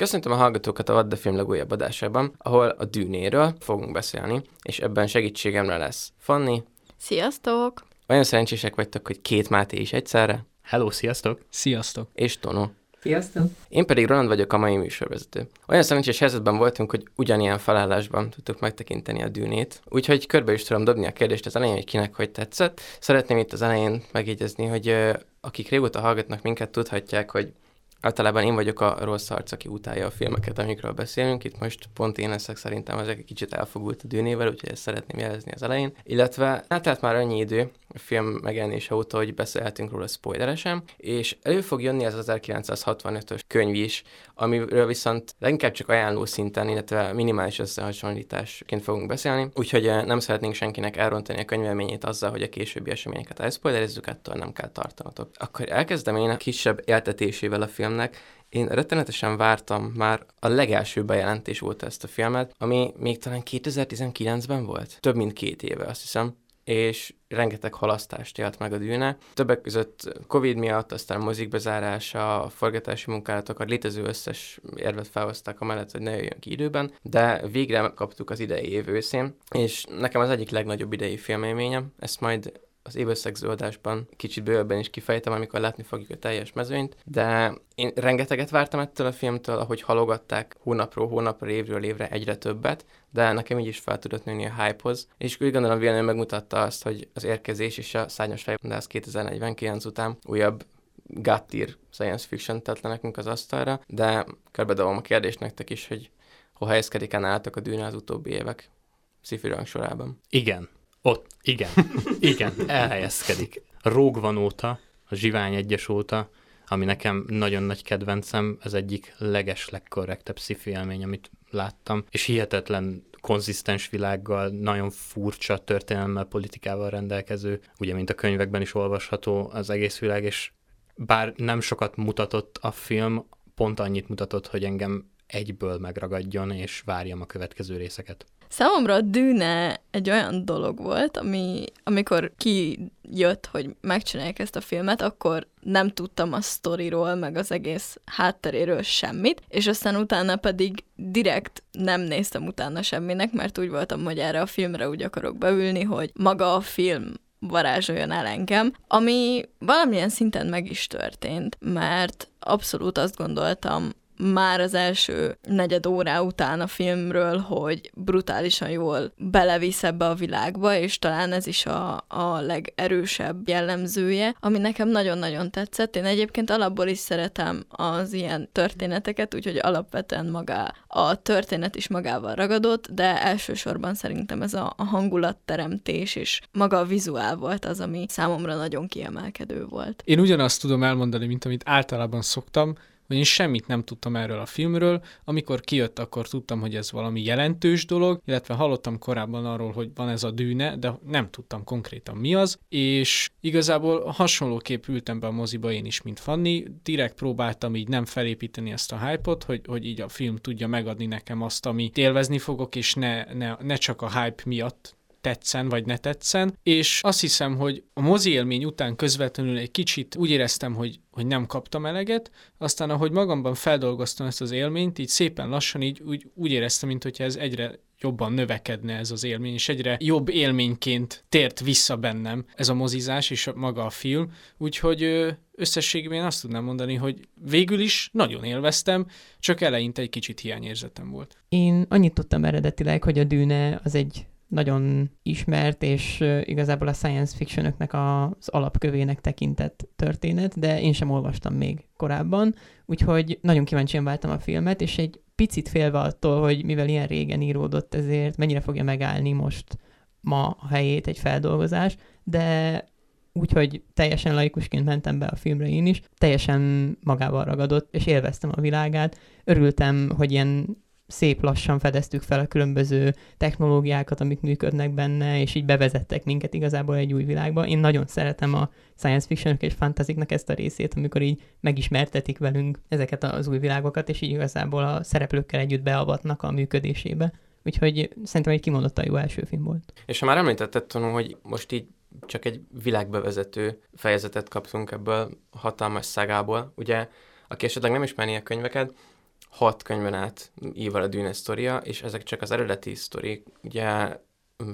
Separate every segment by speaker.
Speaker 1: Köszöntöm a hallgatókat a Vadda Film legújabb adásában, ahol a dűnéről fogunk beszélni, és ebben segítségemre lesz Fanni.
Speaker 2: Sziasztok!
Speaker 1: Olyan szerencsések vagytok, hogy két Máté is egyszerre.
Speaker 3: Hello, sziasztok!
Speaker 4: Sziasztok!
Speaker 1: És Tono.
Speaker 5: Sziasztok!
Speaker 1: Én pedig Roland vagyok, a mai műsorvezető. Olyan szerencsés helyzetben voltunk, hogy ugyanilyen felállásban tudtuk megtekinteni a dűnét, úgyhogy körbe is tudom dobni a kérdést az elején, hogy kinek hogy tetszett. Szeretném itt az elején megjegyezni, hogy akik régóta hallgatnak minket, tudhatják, hogy Általában én vagyok a rossz arc, aki utálja a filmeket, amikről beszélünk. Itt most pont én leszek szerintem ezek egy kicsit elfogult a dűnével, úgyhogy ezt szeretném jelezni az elején. Illetve hát már annyi idő a film megjelenése óta, hogy beszélhetünk róla spoileresen, és elő fog jönni az 1965-ös könyv is, amiről viszont leginkább csak ajánló szinten, illetve minimális összehasonlításként fogunk beszélni, úgyhogy eh, nem szeretnénk senkinek elrontani a könyvelményét azzal, hogy a későbbi eseményeket elszpoilerezzük, ettől nem kell tartanatok. Akkor elkezdem én a kisebb éltetésével a filmnek, én rettenetesen vártam már a legelső bejelentés volt ezt a filmet, ami még talán 2019-ben volt. Több mint két éve, azt hiszem és rengeteg halasztást élt meg a dűne. Többek között Covid miatt, aztán mozik bezárása, a forgatási munkálatok, a létező összes érvet felhozták amellett, hogy ne jöjjön ki időben, de végre kaptuk az idei év őszén, és nekem az egyik legnagyobb idei filmélményem, ezt majd az évösszegző adásban kicsit bővebben is kifejtem, amikor látni fogjuk a teljes mezőnyt, de én rengeteget vártam ettől a filmtől, ahogy halogatták hónapról hónapra, évről évre egyre többet, de nekem így is fel tudott nőni a hype-hoz, és úgy gondolom Villeneuve megmutatta azt, hogy az érkezés és a szányos fejvadász 2049 után újabb gattír science fiction tett le nekünk az asztalra, de körbedobom a kérdést nektek is, hogy hol helyezkedik el nálatok a dűne az utóbbi évek sci sorában.
Speaker 3: Igen, ott, igen, igen, elhelyezkedik. Rogue van óta, a Zsivány egyes óta, ami nekem nagyon nagy kedvencem, az egyik leges, legkorrektebb sci amit láttam, és hihetetlen konzisztens világgal, nagyon furcsa történelemmel, politikával rendelkező, ugye, mint a könyvekben is olvasható az egész világ, és bár nem sokat mutatott a film, pont annyit mutatott, hogy engem egyből megragadjon, és várjam a következő részeket.
Speaker 2: Számomra a dűne egy olyan dolog volt, ami, amikor kijött, hogy megcsinálják ezt a filmet, akkor nem tudtam a sztoriról, meg az egész hátteréről semmit, és aztán utána pedig direkt nem néztem utána semminek, mert úgy voltam, hogy erre a filmre úgy akarok beülni, hogy maga a film varázsoljon el engem, ami valamilyen szinten meg is történt, mert abszolút azt gondoltam már az első negyed órá után a filmről, hogy brutálisan jól belevisz ebbe a világba, és talán ez is a, a legerősebb jellemzője, ami nekem nagyon-nagyon tetszett. Én egyébként alapból is szeretem az ilyen történeteket, úgyhogy alapvetően maga a történet is magával ragadott, de elsősorban szerintem ez a, a hangulatteremtés és maga a vizuál volt az, ami számomra nagyon kiemelkedő volt.
Speaker 4: Én ugyanazt tudom elmondani, mint amit általában szoktam, hogy én semmit nem tudtam erről a filmről. Amikor kijött, akkor tudtam, hogy ez valami jelentős dolog, illetve hallottam korábban arról, hogy van ez a dűne, de nem tudtam konkrétan mi az, és igazából hasonlóképp ültem be a moziba én is, mint Fanni. Direkt próbáltam így nem felépíteni ezt a hype-ot, hogy, hogy így a film tudja megadni nekem azt, amit élvezni fogok, és ne, ne, ne csak a hype miatt tetszen vagy ne tetszen, és azt hiszem, hogy a mozi élmény után közvetlenül egy kicsit úgy éreztem, hogy, hogy nem kaptam eleget, aztán ahogy magamban feldolgoztam ezt az élményt, így szépen lassan így úgy, úgy éreztem, mint hogyha ez egyre jobban növekedne ez az élmény, és egyre jobb élményként tért vissza bennem ez a mozizás és maga a film, úgyhogy összességében azt tudnám mondani, hogy végül is nagyon élveztem, csak eleinte egy kicsit hiányérzetem volt.
Speaker 5: Én annyit tudtam eredetileg, hogy a Dűne az egy nagyon ismert, és igazából a science fictionöknek az alapkövének tekintett történet, de én sem olvastam még korábban, úgyhogy nagyon kíváncsian váltam a filmet, és egy picit félve attól, hogy mivel ilyen régen íródott, ezért mennyire fogja megállni most ma a helyét egy feldolgozás, de úgyhogy teljesen laikusként mentem be a filmre én is, teljesen magával ragadott, és élveztem a világát. Örültem, hogy ilyen szép lassan fedeztük fel a különböző technológiákat, amik működnek benne, és így bevezettek minket igazából egy új világba. Én nagyon szeretem a science fiction és fantaziknak ezt a részét, amikor így megismertetik velünk ezeket az új világokat, és így igazából a szereplőkkel együtt beavatnak a működésébe. Úgyhogy szerintem egy kimondottan jó első film volt.
Speaker 1: És ha már említetted, Tanú, hogy most így csak egy világbevezető fejezetet kaptunk ebből a hatalmas szágából, ugye, aki esetleg nem ismerné a könyveket, hat könyvben át íval a Dűne sztoria, és ezek csak az eredeti sztori. Ugye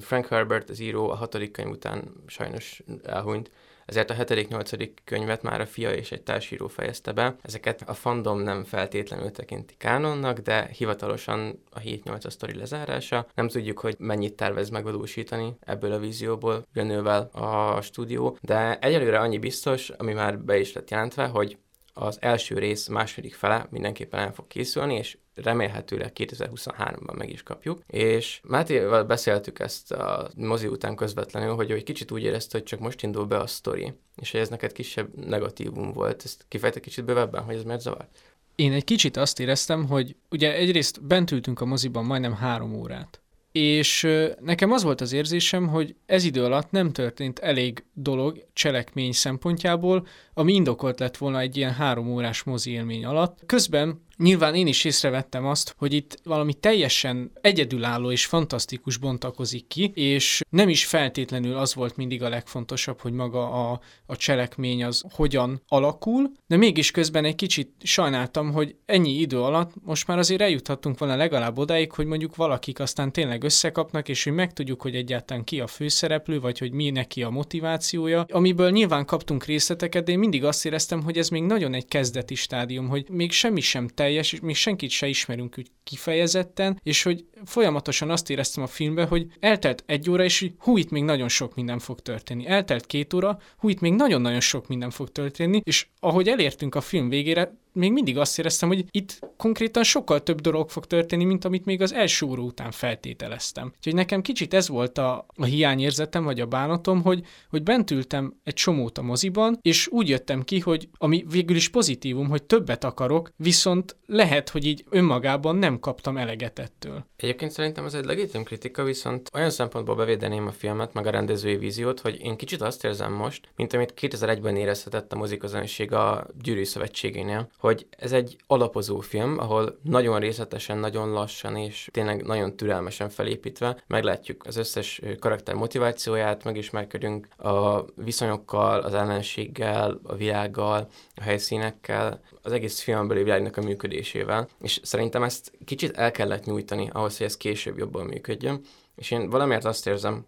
Speaker 1: Frank Herbert, az író, a hatodik könyv után sajnos elhunyt, ezért a hetedik, nyolcadik könyvet már a fia és egy társíró fejezte be. Ezeket a fandom nem feltétlenül tekinti kánonnak, de hivatalosan a 7-8 a sztori lezárása. Nem tudjuk, hogy mennyit tervez megvalósítani ebből a vízióból jönővel a stúdió, de egyelőre annyi biztos, ami már be is lett jelentve, hogy az első rész második fele mindenképpen el fog készülni, és remélhetőleg 2023-ban meg is kapjuk. És Mátéval beszéltük ezt a mozi után közvetlenül, hogy egy kicsit úgy érezte, hogy csak most indul be a sztori, és hogy ez neked kisebb negatívum volt. Ezt kifejte kicsit bővebben, hogy ez miért zavar?
Speaker 4: Én egy kicsit azt éreztem, hogy ugye egyrészt bent ültünk a moziban majdnem három órát, és nekem az volt az érzésem, hogy ez idő alatt nem történt elég dolog cselekmény szempontjából, ami indokolt lett volna egy ilyen három órás mozi élmény alatt. Közben Nyilván én is észrevettem azt, hogy itt valami teljesen egyedülálló és fantasztikus bontakozik ki, és nem is feltétlenül az volt mindig a legfontosabb, hogy maga a, a cselekmény az hogyan alakul, de mégis közben egy kicsit sajnáltam, hogy ennyi idő alatt most már azért eljuthattunk volna legalább odáig, hogy mondjuk valakik aztán tényleg összekapnak, és hogy megtudjuk, hogy egyáltalán ki a főszereplő, vagy hogy mi neki a motivációja, amiből nyilván kaptunk részleteket, de én mindig azt éreztem, hogy ez még nagyon egy kezdeti stádium, hogy még semmi sem te teljes, és még senkit se ismerünk úgy kifejezetten, és hogy folyamatosan azt éreztem a filmben, hogy eltelt egy óra, és hú, itt még nagyon sok minden fog történni. Eltelt két óra, hú, itt még nagyon-nagyon sok minden fog történni, és ahogy elértünk a film végére, még mindig azt éreztem, hogy itt konkrétan sokkal több dolog fog történni, mint amit még az első óra után feltételeztem. Úgyhogy nekem kicsit ez volt a, a hiányérzetem, vagy a bánatom, hogy, hogy bent ültem egy csomót a moziban, és úgy jöttem ki, hogy ami végül is pozitívum, hogy többet akarok, viszont lehet, hogy így önmagában nem kaptam eleget ettől.
Speaker 1: Egyébként szerintem ez egy legitim kritika, viszont olyan szempontból bevédeném a filmet, meg a rendezői víziót, hogy én kicsit azt érzem most, mint amit 2001-ben érezhetett a moziközönség a Gyűrű Szövetségénél, hogy ez egy alapozó film, ahol nagyon részletesen, nagyon lassan és tényleg nagyon türelmesen felépítve meglátjuk az összes karakter motivációját, megismerkedünk a viszonyokkal, az ellenséggel, a világgal, a helyszínekkel, az egész filmbeli világnak a működésével, és szerintem ezt kicsit el kellett nyújtani ahhoz, hogy ez később jobban működjön. És én valamiért azt érzem,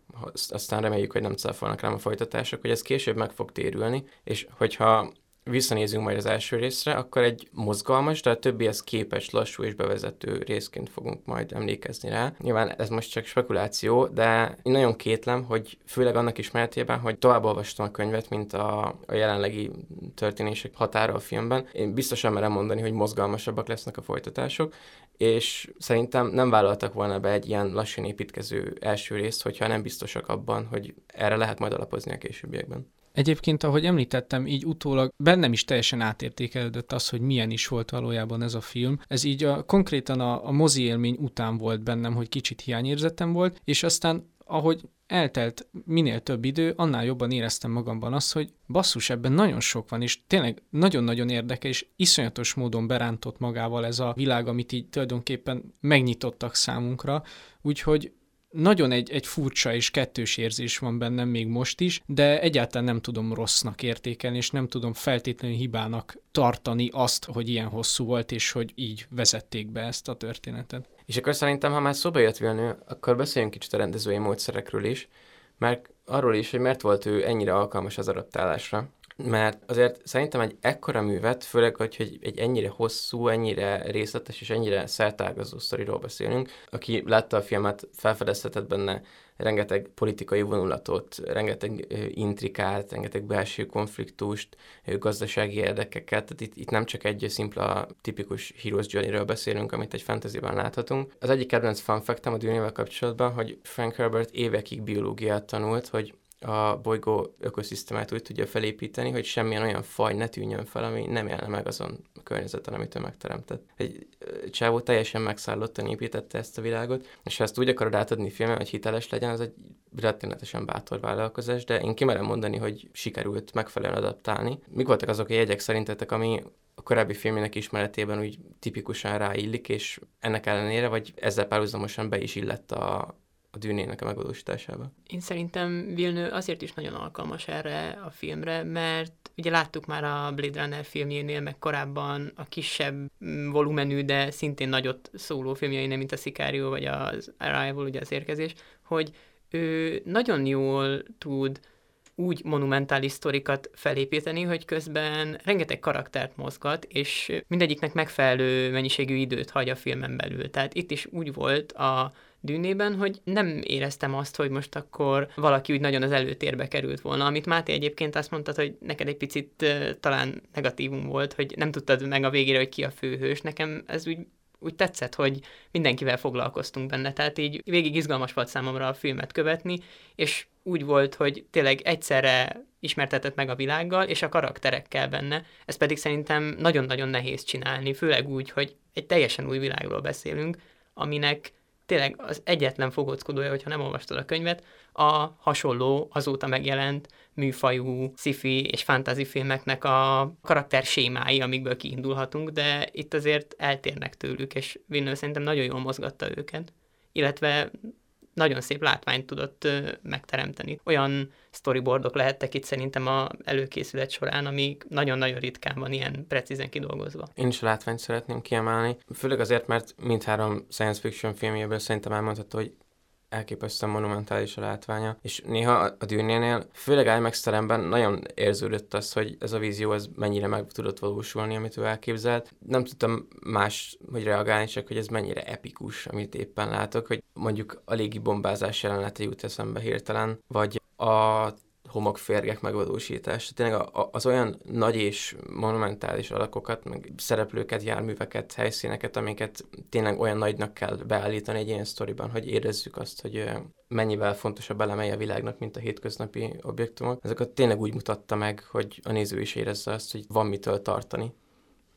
Speaker 1: aztán reméljük, hogy nem cáfolnak rám a folytatások, hogy ez később meg fog térülni, és hogyha visszanézünk majd az első részre, akkor egy mozgalmas, de a többihez képes lassú és bevezető részként fogunk majd emlékezni rá. Nyilván ez most csak spekuláció, de én nagyon kétlem, hogy főleg annak ismeretében, hogy tovább olvastam a könyvet, mint a, a jelenlegi történések határa a filmben. Én biztosan merem mondani, hogy mozgalmasabbak lesznek a folytatások, és szerintem nem vállaltak volna be egy ilyen lassan építkező első részt, hogyha nem biztosak abban, hogy erre lehet majd alapozni a későbbiekben.
Speaker 4: Egyébként, ahogy említettem, így utólag bennem is teljesen átértékelődött az, hogy milyen is volt valójában ez a film. Ez így a, konkrétan a, a mozi élmény után volt bennem, hogy kicsit hiányérzetem volt, és aztán ahogy eltelt minél több idő, annál jobban éreztem magamban azt, hogy basszus, ebben nagyon sok van, és tényleg nagyon-nagyon érdekes, és iszonyatos módon berántott magával ez a világ, amit így tulajdonképpen megnyitottak számunkra, úgyhogy nagyon egy, egy furcsa és kettős érzés van bennem még most is, de egyáltalán nem tudom rossznak értékelni, és nem tudom feltétlenül hibának tartani azt, hogy ilyen hosszú volt, és hogy így vezették be ezt a történetet.
Speaker 1: És akkor szerintem, ha már szóba jött Vilnő, akkor beszéljünk kicsit a rendezői módszerekről is, mert arról is, hogy mert volt ő ennyire alkalmas az adaptálásra mert azért szerintem egy ekkora művet, főleg, hogy, egy ennyire hosszú, ennyire részletes és ennyire szertágazó sztoriról beszélünk, aki látta a filmet, felfedezhetett benne rengeteg politikai vonulatot, rengeteg intrikát, rengeteg belső konfliktust, gazdasági érdekeket, tehát itt, itt nem csak egy szimpla, tipikus Heroes Journey-ről beszélünk, amit egy fantasyban láthatunk. Az egyik kedvenc fanfektem a dűnével kapcsolatban, hogy Frank Herbert évekig biológiát tanult, hogy a bolygó ökoszisztémát úgy tudja felépíteni, hogy semmilyen olyan faj ne tűnjön fel, ami nem jelne meg azon a környezeten, amit ő megteremtett. Egy csávó teljesen megszállottan építette ezt a világot, és ha ezt úgy akarod átadni filmen, hogy hiteles legyen, az egy rettenetesen bátor vállalkozás, de én kimerem mondani, hogy sikerült megfelelően adaptálni. Mik voltak azok a jegyek szerintetek, ami a korábbi filmének ismeretében úgy tipikusan ráillik, és ennek ellenére, vagy ezzel párhuzamosan be is illett a, a dűnének a megvalósításába.
Speaker 6: Én szerintem Vilnő azért is nagyon alkalmas erre a filmre, mert ugye láttuk már a Blade Runner filmjénél, meg korábban a kisebb volumenű, de szintén nagyot szóló filmjeinél, mint a Sicario vagy az Arrival, ugye az érkezés, hogy ő nagyon jól tud úgy monumentális sztorikat felépíteni, hogy közben rengeteg karaktert mozgat, és mindegyiknek megfelelő mennyiségű időt hagy a filmen belül. Tehát itt is úgy volt a dűnében, hogy nem éreztem azt, hogy most akkor valaki úgy nagyon az előtérbe került volna, amit Máté egyébként azt mondta, hogy neked egy picit talán negatívum volt, hogy nem tudtad meg a végére, hogy ki a főhős. Nekem ez úgy úgy tetszett, hogy mindenkivel foglalkoztunk benne, tehát így végig izgalmas volt számomra a filmet követni, és úgy volt, hogy tényleg egyszerre ismertetett meg a világgal, és a karakterekkel benne. Ez pedig szerintem nagyon-nagyon nehéz csinálni, főleg úgy, hogy egy teljesen új világról beszélünk, aminek tényleg az egyetlen fogóckodója, hogyha nem olvastad a könyvet, a hasonló, azóta megjelent műfajú sci-fi és fantasy filmeknek a karakter sémái, amikből kiindulhatunk, de itt azért eltérnek tőlük, és Villeneuve szerintem nagyon jól mozgatta őket. Illetve nagyon szép látványt tudott megteremteni. Olyan storyboardok lehettek itt szerintem a előkészület során, amik nagyon-nagyon ritkán van ilyen precízen kidolgozva.
Speaker 1: Én is a látványt szeretném kiemelni, főleg azért, mert mindhárom science fiction filmjéből szerintem elmondható, hogy elképesztően monumentális a látványa, és néha a dűnénél, főleg IMAX teremben nagyon érződött az, hogy ez a vízió ez mennyire meg tudott valósulni, amit ő elképzelt. Nem tudtam más, hogy reagálni, csak hogy ez mennyire epikus, amit éppen látok, hogy mondjuk a légi bombázás jelenete jut eszembe hirtelen, vagy a homokférgek megvalósítás. Tényleg az olyan nagy és monumentális alakokat, meg szereplőket, járműveket, helyszíneket, amiket tényleg olyan nagynak kell beállítani egy ilyen sztoriban, hogy érezzük azt, hogy mennyivel fontosabb elemei a világnak, mint a hétköznapi objektumok. Ezeket tényleg úgy mutatta meg, hogy a néző is érezze azt, hogy van mitől tartani.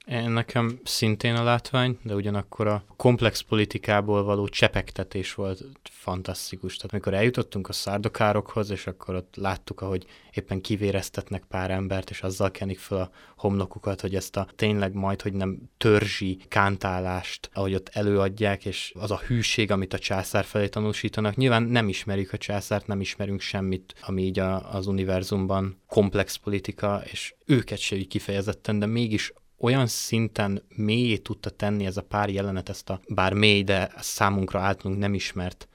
Speaker 3: Nekem szintén a látvány, de ugyanakkor a komplex politikából való csepegtetés volt fantasztikus. Tehát amikor eljutottunk a szárdokárokhoz, és akkor ott láttuk, ahogy éppen kivéreztetnek pár embert, és azzal kenik fel a homlokukat, hogy ezt a tényleg majd, hogy nem törzsi kántálást, ahogy ott előadják, és az a hűség, amit a császár felé tanúsítanak. Nyilván nem ismerjük a császárt, nem ismerünk semmit, ami így a, az univerzumban komplex politika, és őket se így kifejezetten, de mégis olyan szinten mélyé tudta tenni ez a pár jelenet, ezt a bár mély, de számunkra általunk nem ismert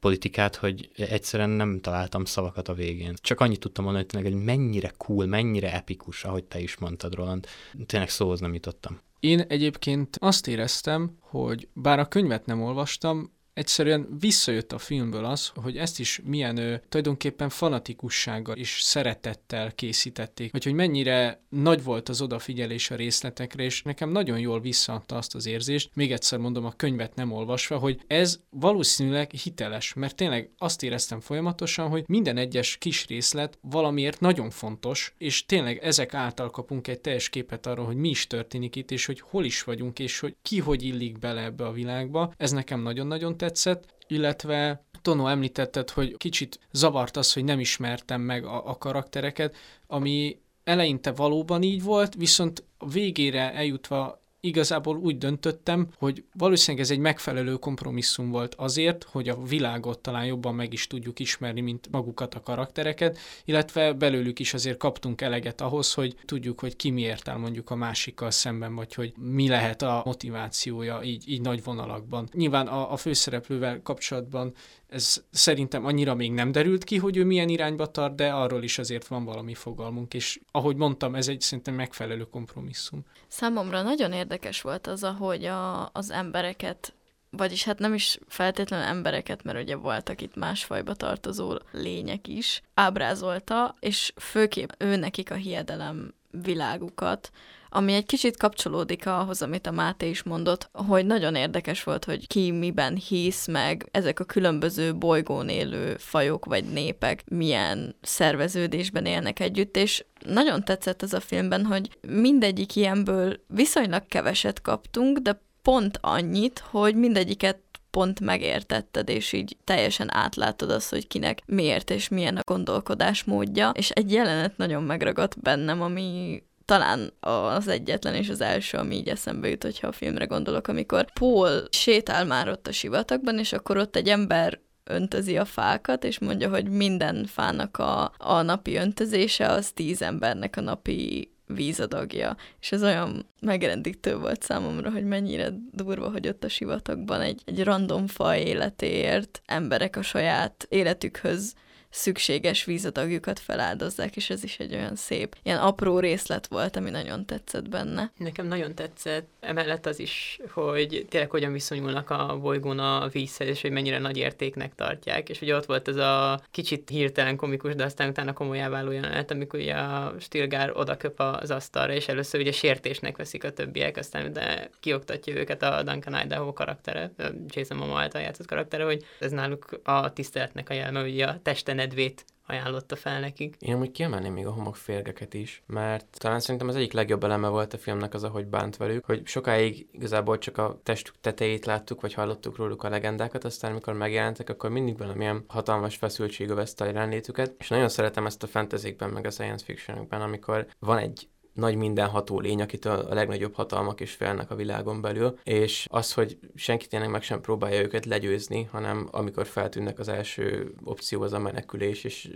Speaker 3: politikát, hogy egyszerűen nem találtam szavakat a végén. Csak annyit tudtam mondani, hogy hogy mennyire cool, mennyire epikus, ahogy te is mondtad, Roland. Tényleg szóhoz nem jutottam.
Speaker 4: Én egyébként azt éreztem, hogy bár a könyvet nem olvastam, egyszerűen visszajött a filmből az, hogy ezt is milyen ő, tulajdonképpen fanatikussággal és szeretettel készítették, vagy hogy mennyire nagy volt az odafigyelés a részletekre, és nekem nagyon jól visszaadta azt az érzést, még egyszer mondom a könyvet nem olvasva, hogy ez valószínűleg hiteles, mert tényleg azt éreztem folyamatosan, hogy minden egyes kis részlet valamiért nagyon fontos, és tényleg ezek által kapunk egy teljes képet arról, hogy mi is történik itt, és hogy hol is vagyunk, és hogy ki hogy illik bele ebbe a világba. Ez nekem nagyon-nagyon tetszett, illetve Tono említetted, hogy kicsit zavart az, hogy nem ismertem meg a, a karaktereket, ami eleinte valóban így volt, viszont végére eljutva igazából úgy döntöttem, hogy valószínűleg ez egy megfelelő kompromisszum volt azért, hogy a világot talán jobban meg is tudjuk ismerni, mint magukat a karaktereket, illetve belőlük is azért kaptunk eleget ahhoz, hogy tudjuk, hogy ki miért áll mondjuk a másikkal szemben, vagy hogy mi lehet a motivációja így, így nagy vonalakban. Nyilván a, a főszereplővel kapcsolatban ez szerintem annyira még nem derült ki, hogy ő milyen irányba tart, de arról is azért van valami fogalmunk, és ahogy mondtam, ez egy szerintem megfelelő kompromisszum.
Speaker 2: Számomra nagyon érdekes volt az, ahogy a, az embereket vagyis hát nem is feltétlenül embereket, mert ugye voltak itt másfajba tartozó lények is, ábrázolta, és főképp ő nekik a hiedelem világukat, ami egy kicsit kapcsolódik ahhoz, amit a Máté is mondott, hogy nagyon érdekes volt, hogy ki miben hisz, meg ezek a különböző bolygón élő fajok vagy népek milyen szerveződésben élnek együtt, és nagyon tetszett ez a filmben, hogy mindegyik ilyenből viszonylag keveset kaptunk, de pont annyit, hogy mindegyiket pont megértetted, és így teljesen átlátod azt, hogy kinek miért és milyen a gondolkodás módja, és egy jelenet nagyon megragadt bennem, ami talán az egyetlen és az első, ami így eszembe jut, hogyha a filmre gondolok, amikor Paul sétál már ott a sivatagban, és akkor ott egy ember öntözi a fákat, és mondja, hogy minden fának a, a napi öntözése az tíz embernek a napi vízadagja, és ez olyan megrendítő volt számomra, hogy mennyire durva, hogy ott a sivatagban egy, egy random faj életéért emberek a saját életükhöz szükséges vízadagjukat feláldozzák, és ez is egy olyan szép, ilyen apró részlet volt, ami nagyon tetszett benne.
Speaker 6: Nekem nagyon tetszett, emellett az is, hogy tényleg hogyan viszonyulnak a bolygón a vízhez, és hogy mennyire nagy értéknek tartják, és ugye ott volt ez a kicsit hirtelen komikus, de aztán utána komolyá váló jelenet, amikor ugye a Stilgár odaköp az asztalra, és először ugye sértésnek veszik a többiek, aztán de kioktatja őket a Duncan Idaho karaktere, Jason Momoa által játszott karaktere, hogy ez náluk a tiszteletnek a jelme, hogy a testen nedvét ajánlotta fel nekik.
Speaker 1: Én amúgy kiemelném még a homokférgeket is, mert talán szerintem az egyik legjobb eleme volt a filmnek az, ahogy bánt velük, hogy sokáig igazából csak a testük tetejét láttuk, vagy hallottuk róluk a legendákat, aztán amikor megjelentek, akkor mindig valamilyen hatalmas feszültség övezte a jelenlétüket, és nagyon szeretem ezt a fantasyekben, meg a science fictionokban, amikor van egy nagy mindenható lény, akitől a legnagyobb hatalmak is félnek a világon belül, és az, hogy senki tényleg meg sem próbálja őket legyőzni, hanem amikor feltűnnek az első opció az a menekülés, és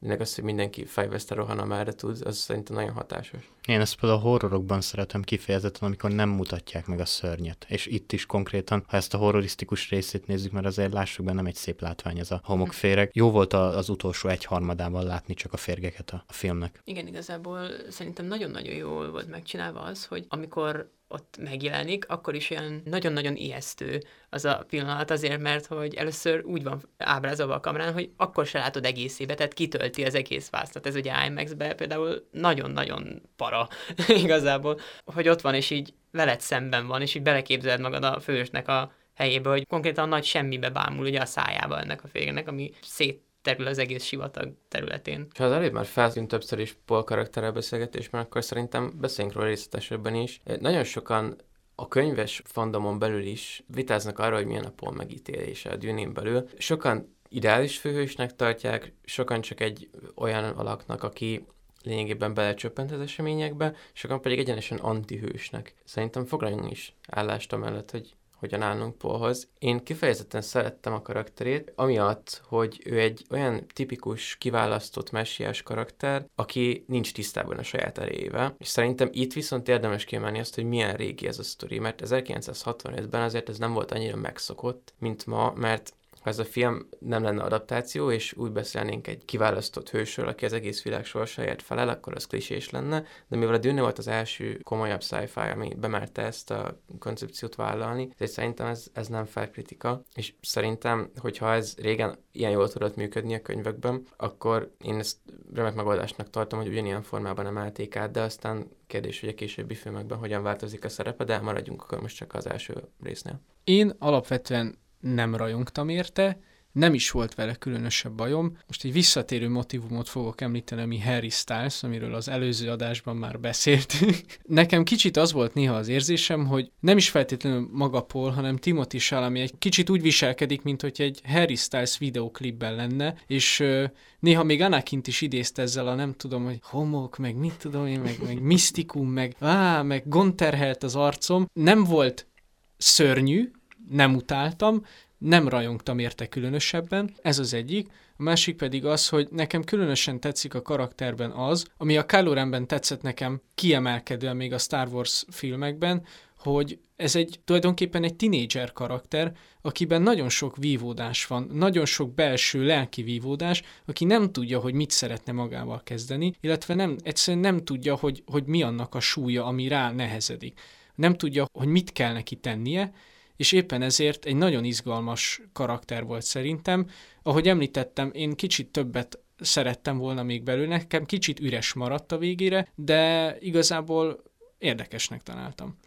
Speaker 1: Mindenek az, hogy mindenki fejveszte rohan, amerre tud, az szerintem nagyon hatásos.
Speaker 3: Én ezt például a horrorokban szeretem kifejezetten, amikor nem mutatják meg a szörnyet. És itt is konkrétan, ha ezt a horrorisztikus részét nézzük, mert azért lássuk benne nem egy szép látvány ez a homokféreg. Jó volt az utolsó egy harmadában látni csak a férgeket a, a filmnek.
Speaker 6: Igen, igazából szerintem nagyon-nagyon jól volt megcsinálva az, hogy amikor ott megjelenik, akkor is olyan nagyon-nagyon ijesztő az a pillanat azért, mert hogy először úgy van ábrázolva a kamerán, hogy akkor se látod egészébe, tehát kitölti az egész vásztat. Ez ugye IMAX-be például nagyon-nagyon para igazából, hogy ott van, és így veled szemben van, és így beleképzeled magad a fősnek a helyébe, hogy konkrétan nagy semmibe bámul ugye a szájába ennek a férgnek, ami szét terül az egész sivatag területén.
Speaker 1: Ha az előbb már feltűnt többször is Paul karakterrel beszélgetésben, akkor szerintem beszéljünk róla részletesebben is. Nagyon sokan a könyves fandomon belül is vitáznak arról, hogy milyen a Paul megítélése a dűnén belül. Sokan ideális főhősnek tartják, sokan csak egy olyan alaknak, aki lényegében belecsöppent az eseményekbe, sokan pedig egyenesen antihősnek. Szerintem foglaljunk is állást amellett, hogy hogyan állunk Paulhoz. Én kifejezetten szerettem a karakterét, amiatt, hogy ő egy olyan tipikus, kiválasztott messiás karakter, aki nincs tisztában a saját erejével. És szerintem itt viszont érdemes kiemelni azt, hogy milyen régi ez a sztori, mert 1965-ben azért ez nem volt annyira megszokott, mint ma, mert ha ez a film nem lenne adaptáció, és úgy beszélnénk egy kiválasztott hősről, aki az egész világ sorsáért felel, akkor az klisés lenne, de mivel a Dune volt az első komolyabb sci-fi, ami bemerte ezt a koncepciót vállalni, ezért szerintem ez, ez nem felkritika, és szerintem, hogyha ez régen ilyen jól tudott működni a könyvekben, akkor én ezt remek megoldásnak tartom, hogy ugyanilyen formában emelték át, de aztán kérdés, hogy a későbbi filmekben hogyan változik a szerepe, de maradjunk akkor most csak az első résznél.
Speaker 4: Én alapvetően nem rajongtam érte, nem is volt vele különösebb bajom. Most egy visszatérő motivumot fogok említeni, ami Harry Styles, amiről az előző adásban már beszéltünk. Nekem kicsit az volt néha az érzésem, hogy nem is feltétlenül maga Paul, hanem Timothy Chalamet egy kicsit úgy viselkedik, mint hogy egy Harry Styles videoklipben lenne, és néha még Anakint is idézte ezzel a nem tudom, hogy homok, meg mit tudom én, meg, meg misztikum, meg á, meg gonterhelt az arcom. Nem volt szörnyű, nem utáltam, nem rajongtam érte különösebben, ez az egyik. A másik pedig az, hogy nekem különösen tetszik a karakterben az, ami a Kylo Renben tetszett nekem kiemelkedően még a Star Wars filmekben, hogy ez egy tulajdonképpen egy tinédzser karakter, akiben nagyon sok vívódás van, nagyon sok belső lelki vívódás, aki nem tudja, hogy mit szeretne magával kezdeni, illetve nem, egyszerűen nem tudja, hogy, hogy mi annak a súlya, ami rá nehezedik. Nem tudja, hogy mit kell neki tennie, és éppen ezért egy nagyon izgalmas karakter volt szerintem. Ahogy említettem, én kicsit többet szerettem volna még belőle, nekem kicsit üres maradt a végére, de igazából érdekesnek találtam.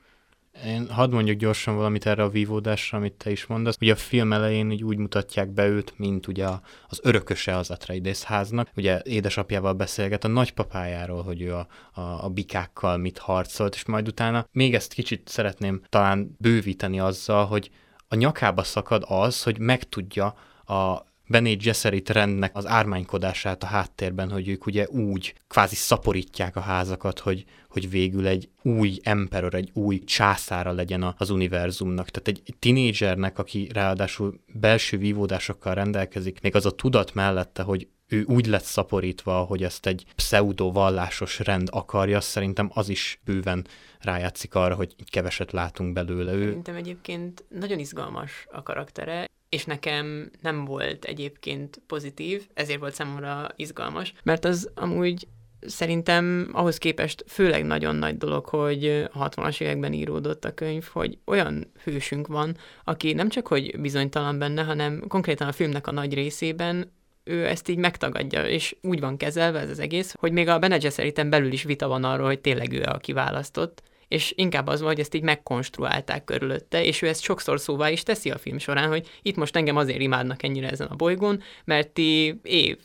Speaker 3: Én hadd mondjuk gyorsan valamit erre a vívódásra, amit te is mondasz. Ugye a film elején így úgy mutatják be őt, mint ugye az örököse az Atreides háznak. Ugye édesapjával beszélget a nagypapájáról, hogy ő a, a, a bikákkal mit harcolt, és majd utána még ezt kicsit szeretném talán bővíteni azzal, hogy a nyakába szakad az, hogy megtudja a Bené Gesserit rendnek az ármánykodását a háttérben, hogy ők ugye úgy kvázi szaporítják a házakat, hogy, hogy végül egy új emperor, egy új császára legyen az univerzumnak. Tehát egy, tinédzsernek, aki ráadásul belső vívódásokkal rendelkezik, még az a tudat mellette, hogy ő úgy lett szaporítva, hogy ezt egy pseudo-vallásos rend akarja, szerintem az is bőven rájátszik arra, hogy keveset látunk belőle. Ő...
Speaker 6: Szerintem egyébként nagyon izgalmas a karaktere, és nekem nem volt egyébként pozitív, ezért volt számomra izgalmas, mert az amúgy szerintem ahhoz képest főleg nagyon nagy dolog, hogy a 60-as években íródott a könyv, hogy olyan hősünk van, aki nem csak hogy bizonytalan benne, hanem konkrétan a filmnek a nagy részében ő ezt így megtagadja, és úgy van kezelve ez az egész, hogy még a Bene Gesseriten belül is vita van arról, hogy tényleg ő a kiválasztott, és inkább az van, hogy ezt így megkonstruálták körülötte, és ő ezt sokszor szóvá is teszi a film során, hogy itt most engem azért imádnak ennyire ezen a bolygón, mert ti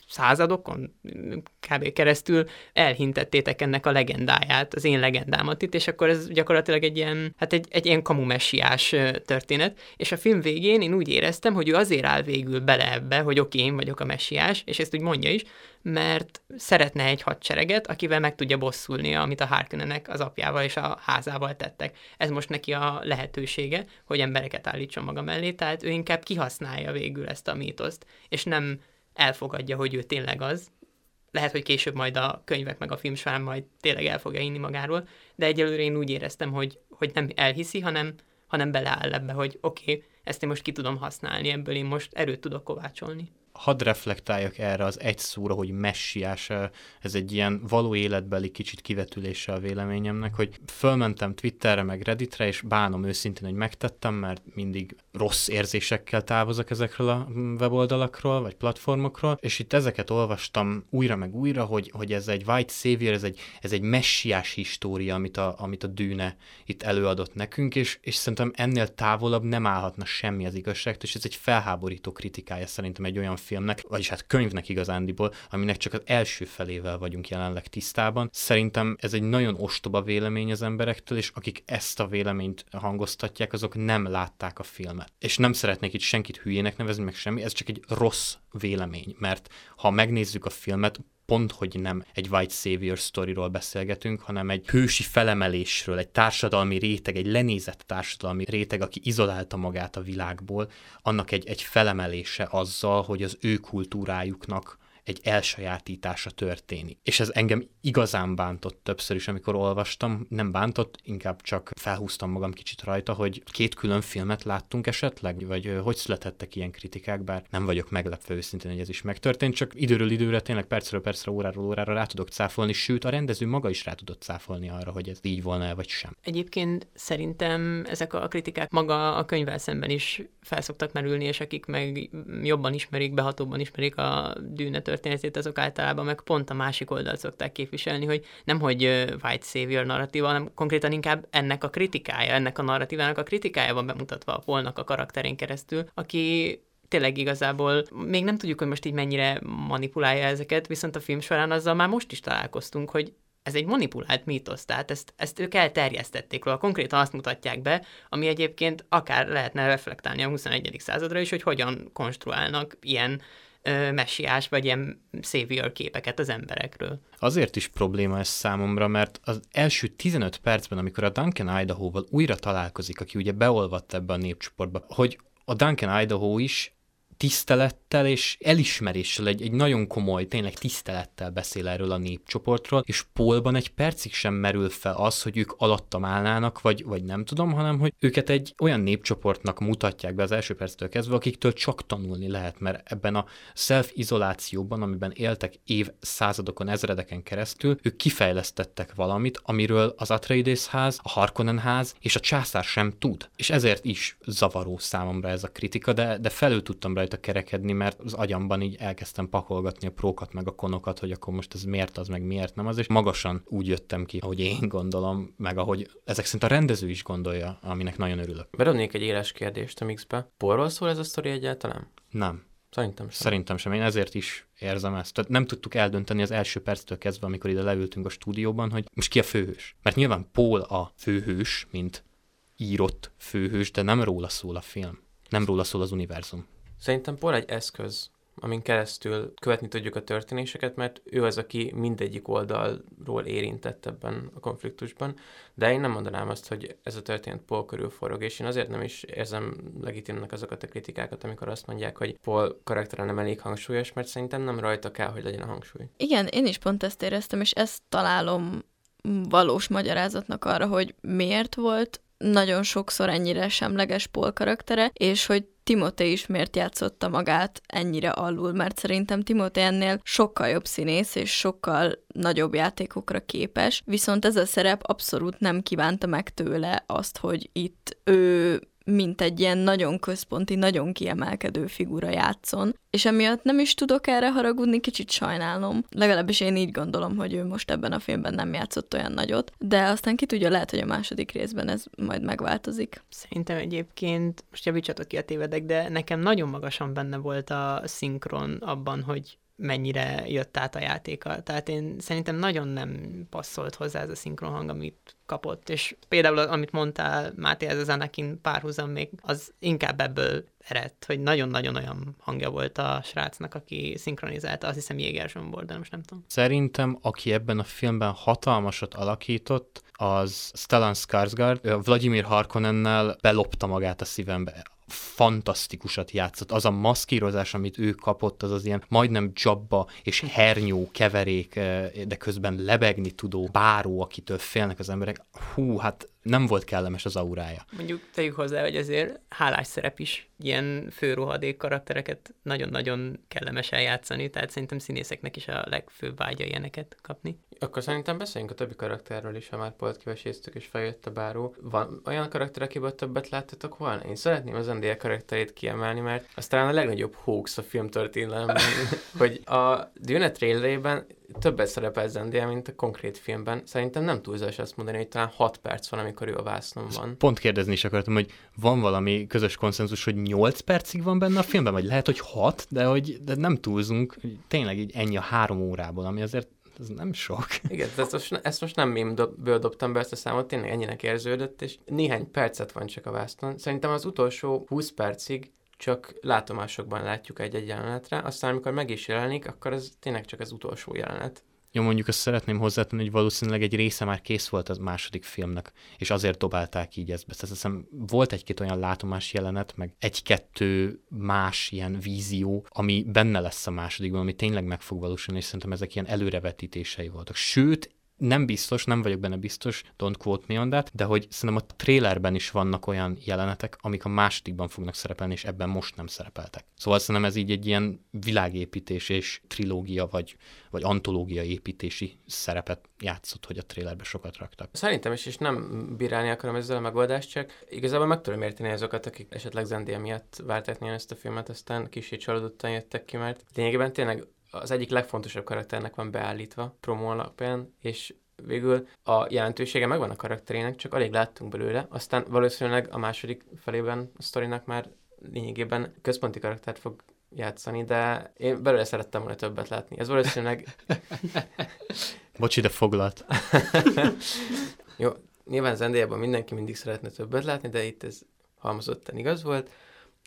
Speaker 6: századokon kb. keresztül elhintettétek ennek a legendáját, az én legendámat itt, és akkor ez gyakorlatilag egy ilyen, hát egy, egy ilyen kamumessiás történet, és a film végén én úgy éreztem, hogy ő azért áll végül bele ebbe, hogy oké, okay, én vagyok a messiás, és ezt úgy mondja is, mert szeretne egy hadsereget, akivel meg tudja bosszulni, amit a Harkonnenek az apjával és a házával tettek. Ez most neki a lehetősége, hogy embereket állítson maga mellé, tehát ő inkább kihasználja végül ezt a mítoszt, és nem elfogadja, hogy ő tényleg az. Lehet, hogy később majd a könyvek meg a film során majd tényleg el fogja inni magáról, de egyelőre én úgy éreztem, hogy, hogy nem elhiszi, hanem, hanem beleáll ebbe, hogy oké, okay, ezt én most ki tudom használni, ebből én most erőt tudok kovácsolni
Speaker 3: hadd reflektáljak erre az egy szóra, hogy messiás, ez egy ilyen való életbeli kicsit kivetülése a véleményemnek, hogy fölmentem Twitterre meg Redditre, és bánom őszintén, hogy megtettem, mert mindig rossz érzésekkel távozok ezekről a weboldalakról, vagy platformokról, és itt ezeket olvastam újra meg újra, hogy, hogy ez egy white savior, ez egy, ez egy messiás história, amit a, amit a dűne itt előadott nekünk, és, és szerintem ennél távolabb nem állhatna semmi az igazságtól, és ez egy felháborító kritikája szerintem egy olyan filmnek, vagyis hát könyvnek igazándiból, aminek csak az első felével vagyunk jelenleg tisztában. Szerintem ez egy nagyon ostoba vélemény az emberektől, és akik ezt a véleményt hangoztatják, azok nem látták a filmet. És nem szeretnék itt senkit hülyének nevezni, meg semmi, ez csak egy rossz vélemény, mert ha megnézzük a filmet, pont, hogy nem egy white savior storyról beszélgetünk, hanem egy hősi felemelésről, egy társadalmi réteg, egy lenézett társadalmi réteg, aki izolálta magát a világból, annak egy, egy felemelése azzal, hogy az ő kultúrájuknak egy elsajátítása történik. És ez engem igazán bántott többször is, amikor olvastam. Nem bántott, inkább csak felhúztam magam kicsit rajta, hogy két külön filmet láttunk esetleg, vagy hogy születhettek ilyen kritikák, bár nem vagyok meglepve őszintén, hogy ez is megtörtént, csak időről időre, tényleg percről percre, óráról órára rá tudok cáfolni, sőt a rendező maga is rá tudott cáfolni arra, hogy ez így volna vagy sem.
Speaker 6: Egyébként szerintem ezek a kritikák maga a könyvvel szemben is felszoktak merülni, és akik meg jobban ismerik, behatóbban ismerik a dűne történetét, azok általában meg pont a másik oldalt szokták képviselni, hogy nem hogy white savior narratíva, hanem konkrétan inkább ennek a kritikája, ennek a narratívának a kritikája van bemutatva a Polnak a karakterén keresztül, aki tényleg igazából még nem tudjuk, hogy most így mennyire manipulálja ezeket, viszont a film során azzal már most is találkoztunk, hogy ez egy manipulált mítosz, tehát ezt, ezt ők elterjesztették róla. Konkrétan azt mutatják be, ami egyébként akár lehetne reflektálni a 21. századra is, hogy hogyan konstruálnak ilyen messiás vagy ilyen savior képeket az emberekről.
Speaker 3: Azért is probléma ez számomra, mert az első 15 percben, amikor a Duncan Idaho-val újra találkozik, aki ugye beolvadt ebbe a népcsoportba, hogy a Duncan Idaho is tisztelettel és elismeréssel, egy, egy nagyon komoly, tényleg tisztelettel beszél erről a népcsoportról, és Polban egy percig sem merül fel az, hogy ők alattam állnának, vagy, vagy nem tudom, hanem hogy őket egy olyan népcsoportnak mutatják be az első perctől kezdve, akiktől csak tanulni lehet, mert ebben a self-izolációban, amiben éltek év századokon, ezredeken keresztül, ők kifejlesztettek valamit, amiről az Atreides ház, a Harkonnen ház és a császár sem tud. És ezért is zavaró számomra ez a kritika, de, de felül tudtam rá rajta kerekedni, mert az agyamban így elkezdtem pakolgatni a prókat meg a konokat, hogy akkor most ez miért az, meg miért nem az, és magasan úgy jöttem ki, ahogy én gondolom, meg ahogy ezek szerint a rendező is gondolja, aminek nagyon örülök.
Speaker 1: Berodnék egy éles kérdést a mixbe. Porról szól ez a sztori egyáltalán?
Speaker 3: Nem.
Speaker 1: Szerintem sem.
Speaker 3: Szerintem sem. Én ezért is érzem ezt. Tehát nem tudtuk eldönteni az első perctől kezdve, amikor ide leültünk a stúdióban, hogy most ki a főhős. Mert nyilván Paul a főhős, mint írott főhős, de nem róla szól a film. Nem róla szól az univerzum.
Speaker 1: Szerintem Paul egy eszköz amin keresztül követni tudjuk a történéseket, mert ő az, aki mindegyik oldalról érintett ebben a konfliktusban, de én nem mondanám azt, hogy ez a történet Paul körül forog, és én azért nem is érzem legitimnek azokat a kritikákat, amikor azt mondják, hogy Paul karaktere nem elég hangsúlyos, mert szerintem nem rajta kell, hogy legyen a hangsúly.
Speaker 2: Igen, én is pont ezt éreztem, és ezt találom valós magyarázatnak arra, hogy miért volt nagyon sokszor ennyire semleges Paul karaktere, és hogy Timothée is miért játszotta magát ennyire alul, mert szerintem Timothée ennél sokkal jobb színész, és sokkal nagyobb játékokra képes, viszont ez a szerep abszolút nem kívánta meg tőle azt, hogy itt ő mint egy ilyen nagyon központi, nagyon kiemelkedő figura játszon, és emiatt nem is tudok erre haragudni, kicsit sajnálom. Legalábbis én így gondolom, hogy ő most ebben a filmben nem játszott olyan nagyot, de aztán ki tudja, lehet, hogy a második részben ez majd megváltozik.
Speaker 6: Szerintem egyébként, most javítsatok ki a tévedek, de nekem nagyon magasan benne volt a szinkron abban, hogy mennyire jött át a játéka. Tehát én szerintem nagyon nem passzolt hozzá ez a szinkron hang, amit kapott, és például amit mondtál, Máté, ez az Anakin párhuzam még, az inkább ebből eredt, hogy nagyon-nagyon olyan hangja volt a srácnak, aki szinkronizálta, azt hiszem Jéger volt, de most nem tudom.
Speaker 3: Szerintem, aki ebben a filmben hatalmasat alakított, az Stellan Skarsgård, Vladimir Harkonnennel belopta magát a szívembe fantasztikusat játszott. Az a maszkírozás, amit ő kapott, az az ilyen majdnem dzsabba és hernyó keverék, eh, de közben lebegni tudó báró, akitől félnek az emberek. Hú, hát nem volt kellemes az aurája.
Speaker 6: Mondjuk tegyük hozzá, hogy azért hálás szerep is ilyen főrohadék karaktereket nagyon-nagyon kellemes eljátszani, tehát szerintem színészeknek is a legfőbb vágya ilyeneket kapni.
Speaker 1: Akkor szerintem beszéljünk a többi karakterről is, ha már polt kiveséztük és feljött a báró. Van olyan karakter, akiből többet láttatok volna? Én szeretném az NDL karakterét kiemelni, mert aztán a legnagyobb hoax a film történelemben, hogy a Dune trailerében többet szerepel Zendaya, mint a konkrét filmben. Szerintem nem túlzás azt mondani, hogy talán 6 perc van, amikor ő a vásznon van.
Speaker 3: Pont kérdezni is akartam, hogy van valami közös konszenzus, hogy 8 percig van benne a filmben, vagy lehet, hogy 6, de hogy de nem túlzunk, tényleg így ennyi a három órából, ami azért ez nem sok.
Speaker 1: Igen, ezt most, ezt most nem mémből dobtam be ezt a számot, tényleg ennyinek érződött, és néhány percet van csak a vásznon. Szerintem az utolsó 20 percig csak látomásokban látjuk egy-egy jelenetre, aztán amikor meg is jelenik, akkor ez tényleg csak az utolsó jelenet.
Speaker 3: Jó, mondjuk azt szeretném hozzátenni, hogy valószínűleg egy része már kész volt a második filmnek, és azért dobálták így ezt be. Tehát hiszem, volt egy-két olyan látomás jelenet, meg egy-kettő más ilyen vízió, ami benne lesz a másodikban, ami tényleg meg fog valósulni, és szerintem ezek ilyen előrevetítései voltak. Sőt, nem biztos, nem vagyok benne biztos, don't quote me on that, de hogy szerintem a trailerben is vannak olyan jelenetek, amik a másodikban fognak szerepelni, és ebben most nem szerepeltek. Szóval szerintem ez így egy ilyen világépítés és trilógia, vagy, vagy antológia építési szerepet játszott, hogy a trailerbe sokat raktak.
Speaker 1: Szerintem is, és nem bírálni akarom ezzel a megoldást, csak igazából meg tudom érteni azokat, akik esetleg Zendél miatt várták ezt a filmet, aztán kicsit csalódottan jöttek ki, mert lényegében tényleg az egyik legfontosabb karakternek van beállítva promo alapján, és végül a jelentősége megvan a karakterének, csak alig láttunk belőle, aztán valószínűleg a második felében a sztorinak már lényegében központi karaktert fog játszani, de én belőle szerettem volna többet látni. Ez valószínűleg...
Speaker 3: Bocsi, de foglalt.
Speaker 1: Jó, nyilván Zendélyában mindenki mindig szeretne többet látni, de itt ez halmozottan igaz volt.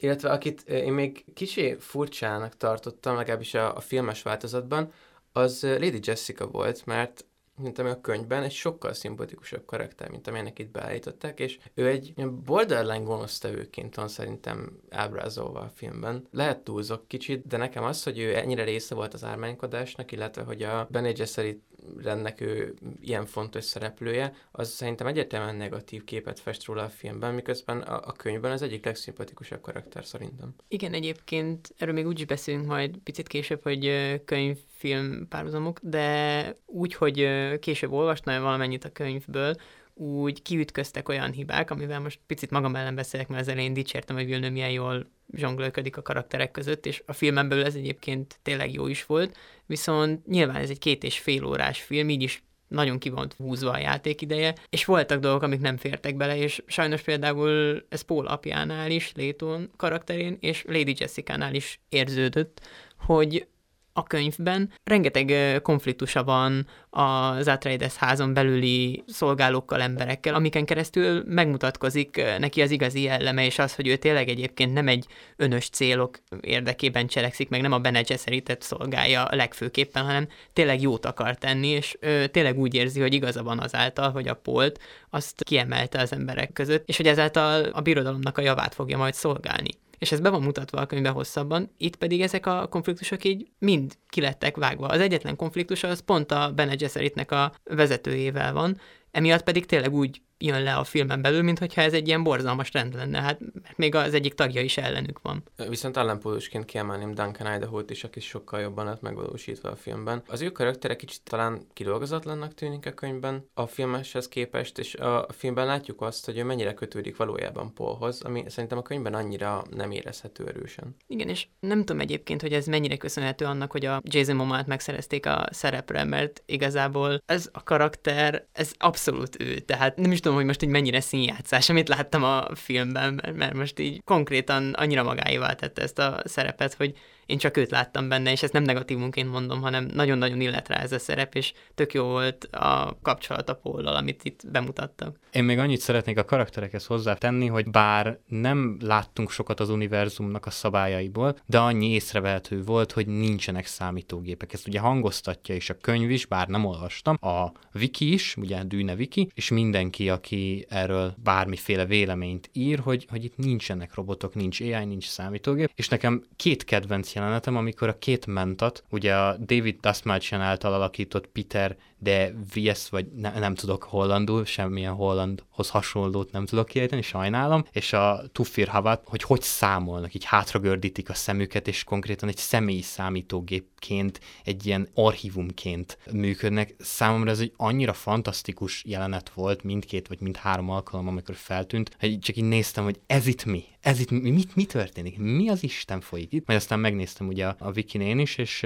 Speaker 1: Illetve akit én még kicsi furcsának tartottam, legalábbis a, a filmes változatban, az Lady Jessica volt, mert mint ami a könyvben, egy sokkal szimpatikusabb karakter, mint amilyenek itt beállították, és ő egy borderline gonosztevőként van szerintem ábrázolva a filmben. Lehet túlzok kicsit, de nekem az, hogy ő ennyire része volt az ármánykodásnak, illetve hogy a Bene Gesserit rendnek ő ilyen fontos szereplője, az szerintem egyértelműen negatív képet fest róla a filmben, miközben a, a könyvben az egyik legszimpatikusabb karakter szerintem.
Speaker 6: Igen, egyébként erről még úgy is beszélünk majd picit később, hogy könyv-film párhuzamok, de úgy, hogy később olvastam valamennyit a könyvből, úgy kiütköztek olyan hibák, amivel most picit magam ellen beszélek, mert az elején dicsértem, hogy Villeneuve milyen jól zsonglőködik a karakterek között, és a filmen belül ez egyébként tényleg jó is volt, viszont nyilván ez egy két és fél órás film, így is nagyon ki volt húzva a játékideje, és voltak dolgok, amik nem fértek bele, és sajnos például ez Paul apjánál is, Léton karakterén, és Lady Jessica-nál is érződött, hogy a könyvben. Rengeteg konfliktusa van az Atreides házon belüli szolgálókkal, emberekkel, amiken keresztül megmutatkozik neki az igazi jelleme, és az, hogy ő tényleg egyébként nem egy önös célok érdekében cselekszik, meg nem a Bene Gesserit szolgálja legfőképpen, hanem tényleg jót akar tenni, és ő tényleg úgy érzi, hogy igaza van azáltal, hogy a Polt azt kiemelte az emberek között, és hogy ezáltal a birodalomnak a javát fogja majd szolgálni és ez be van mutatva a könyvben hosszabban, itt pedig ezek a konfliktusok így mind kilettek vágva. Az egyetlen konfliktus az pont a Bene Gesseritnek a vezetőjével van, emiatt pedig tényleg úgy jön le a filmen belül, mint hogyha ez egy ilyen borzalmas rend lenne, hát mert még az egyik tagja is ellenük van.
Speaker 1: Viszont ellenpólusként kiemelném Duncan Idaho-t is, aki sokkal jobban lett megvalósítva a filmben. Az ő karaktere kicsit talán kidolgozatlannak tűnik a könyvben a filmeshez képest, és a filmben látjuk azt, hogy ő mennyire kötődik valójában Paulhoz, ami szerintem a könyvben annyira nem érezhető erősen.
Speaker 6: Igen, és nem tudom egyébként, hogy ez mennyire köszönhető annak, hogy a Jason Momoa-t megszerezték a szerepre, mert igazából ez a karakter, ez abszolút ő, tehát nem is tudom, tudom, hogy most így mennyire színjátszás, amit láttam a filmben, mert, most így konkrétan annyira magáévá tette ezt a szerepet, hogy én csak őt láttam benne, és ezt nem negatívunként mondom, hanem nagyon-nagyon illet rá ez a szerep, és tök jó volt a kapcsolat a Póllal, amit itt bemutattak.
Speaker 3: Én még annyit szeretnék a karakterekhez hozzátenni, hogy bár nem láttunk sokat az univerzumnak a szabályaiból, de annyi észrevehető volt, hogy nincsenek számítógépek. Ezt ugye hangoztatja is a könyv is, bár nem olvastam, a wiki is, ugye Dűne wiki, és mindenki, aki erről bármiféle véleményt ír, hogy, hogy itt nincsenek robotok, nincs AI, nincs számítógép, és nekem két kedvenc jelenetem, amikor a két mentat, ugye a David Dastmalchian által alakított Peter de Vies, vagy ne, nem tudok hollandul, semmilyen hollandhoz hasonlót nem tudok kiejteni, sajnálom, és a Tufir Havat, hogy hogy számolnak, így hátragördítik a szemüket, és konkrétan egy személyi számítógépként, egy ilyen archívumként működnek. Számomra ez egy annyira fantasztikus jelenet volt mindkét vagy mindhárom alkalom, amikor feltűnt, hogy csak így néztem, hogy ez itt mi? Ez itt mi? Mit, mi történik? Mi az Isten folyik itt? Majd aztán megnéztem ugye a, a Wikinén is, és,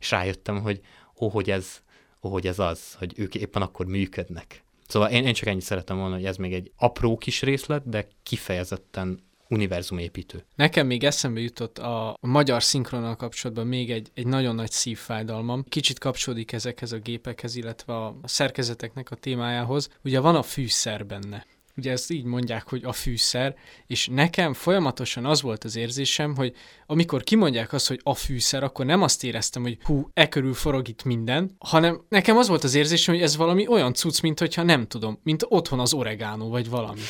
Speaker 3: és rájöttem, hogy ó, hogy ez, hogy ez az, hogy ők éppen akkor működnek. Szóval én, én csak ennyit szeretem volna, hogy ez még egy apró kis részlet, de kifejezetten univerzumépítő.
Speaker 4: Nekem még eszembe jutott a, magyar szinkronnal kapcsolatban még egy, egy nagyon nagy szívfájdalmam. Kicsit kapcsolódik ezekhez a gépekhez, illetve a szerkezeteknek a témájához. Ugye van a fűszer benne. Ugye ezt így mondják, hogy a fűszer, és nekem folyamatosan az volt az érzésem, hogy amikor kimondják azt, hogy a fűszer, akkor nem azt éreztem, hogy hú, e körül forog itt minden, hanem nekem az volt az érzésem, hogy ez valami olyan cucc, mint hogyha nem tudom, mint otthon az oregánó, vagy valami.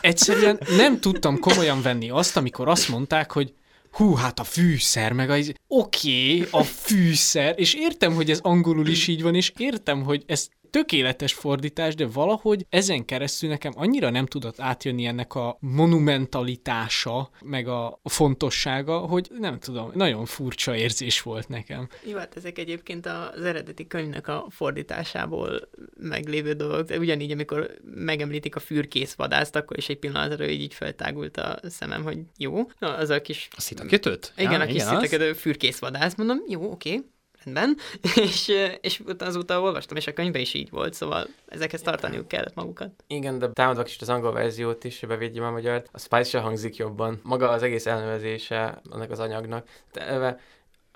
Speaker 4: Egyszerűen nem tudtam komolyan venni azt, amikor azt mondták, hogy hú, hát a fűszer, meg az, oké, okay, a fűszer, és értem, hogy ez angolul is így van, és értem, hogy ez tökéletes fordítás, de valahogy ezen keresztül nekem annyira nem tudott átjönni ennek a monumentalitása, meg a fontossága, hogy nem tudom, nagyon furcsa érzés volt nekem.
Speaker 6: Jó, hát ezek egyébként az eredeti könyvnek a fordításából meglévő dolgok, de ugyanígy, amikor megemlítik a fürkészvadászt, akkor is egy pillanatra így, így feltágult a szemem, hogy jó, na, az a kis...
Speaker 3: A szitakötőt?
Speaker 6: Igen, ja, a kis szitakötő fürkészvadász, mondom, jó, oké, okay rendben, és, és azóta olvastam, és a könyvben is így volt, szóval ezekhez tartaniuk kellett magukat.
Speaker 1: Igen, de támadva is az angol verziót is, bevédjem a magyar, a Spice se hangzik jobban. Maga az egész elnevezése annak az anyagnak. De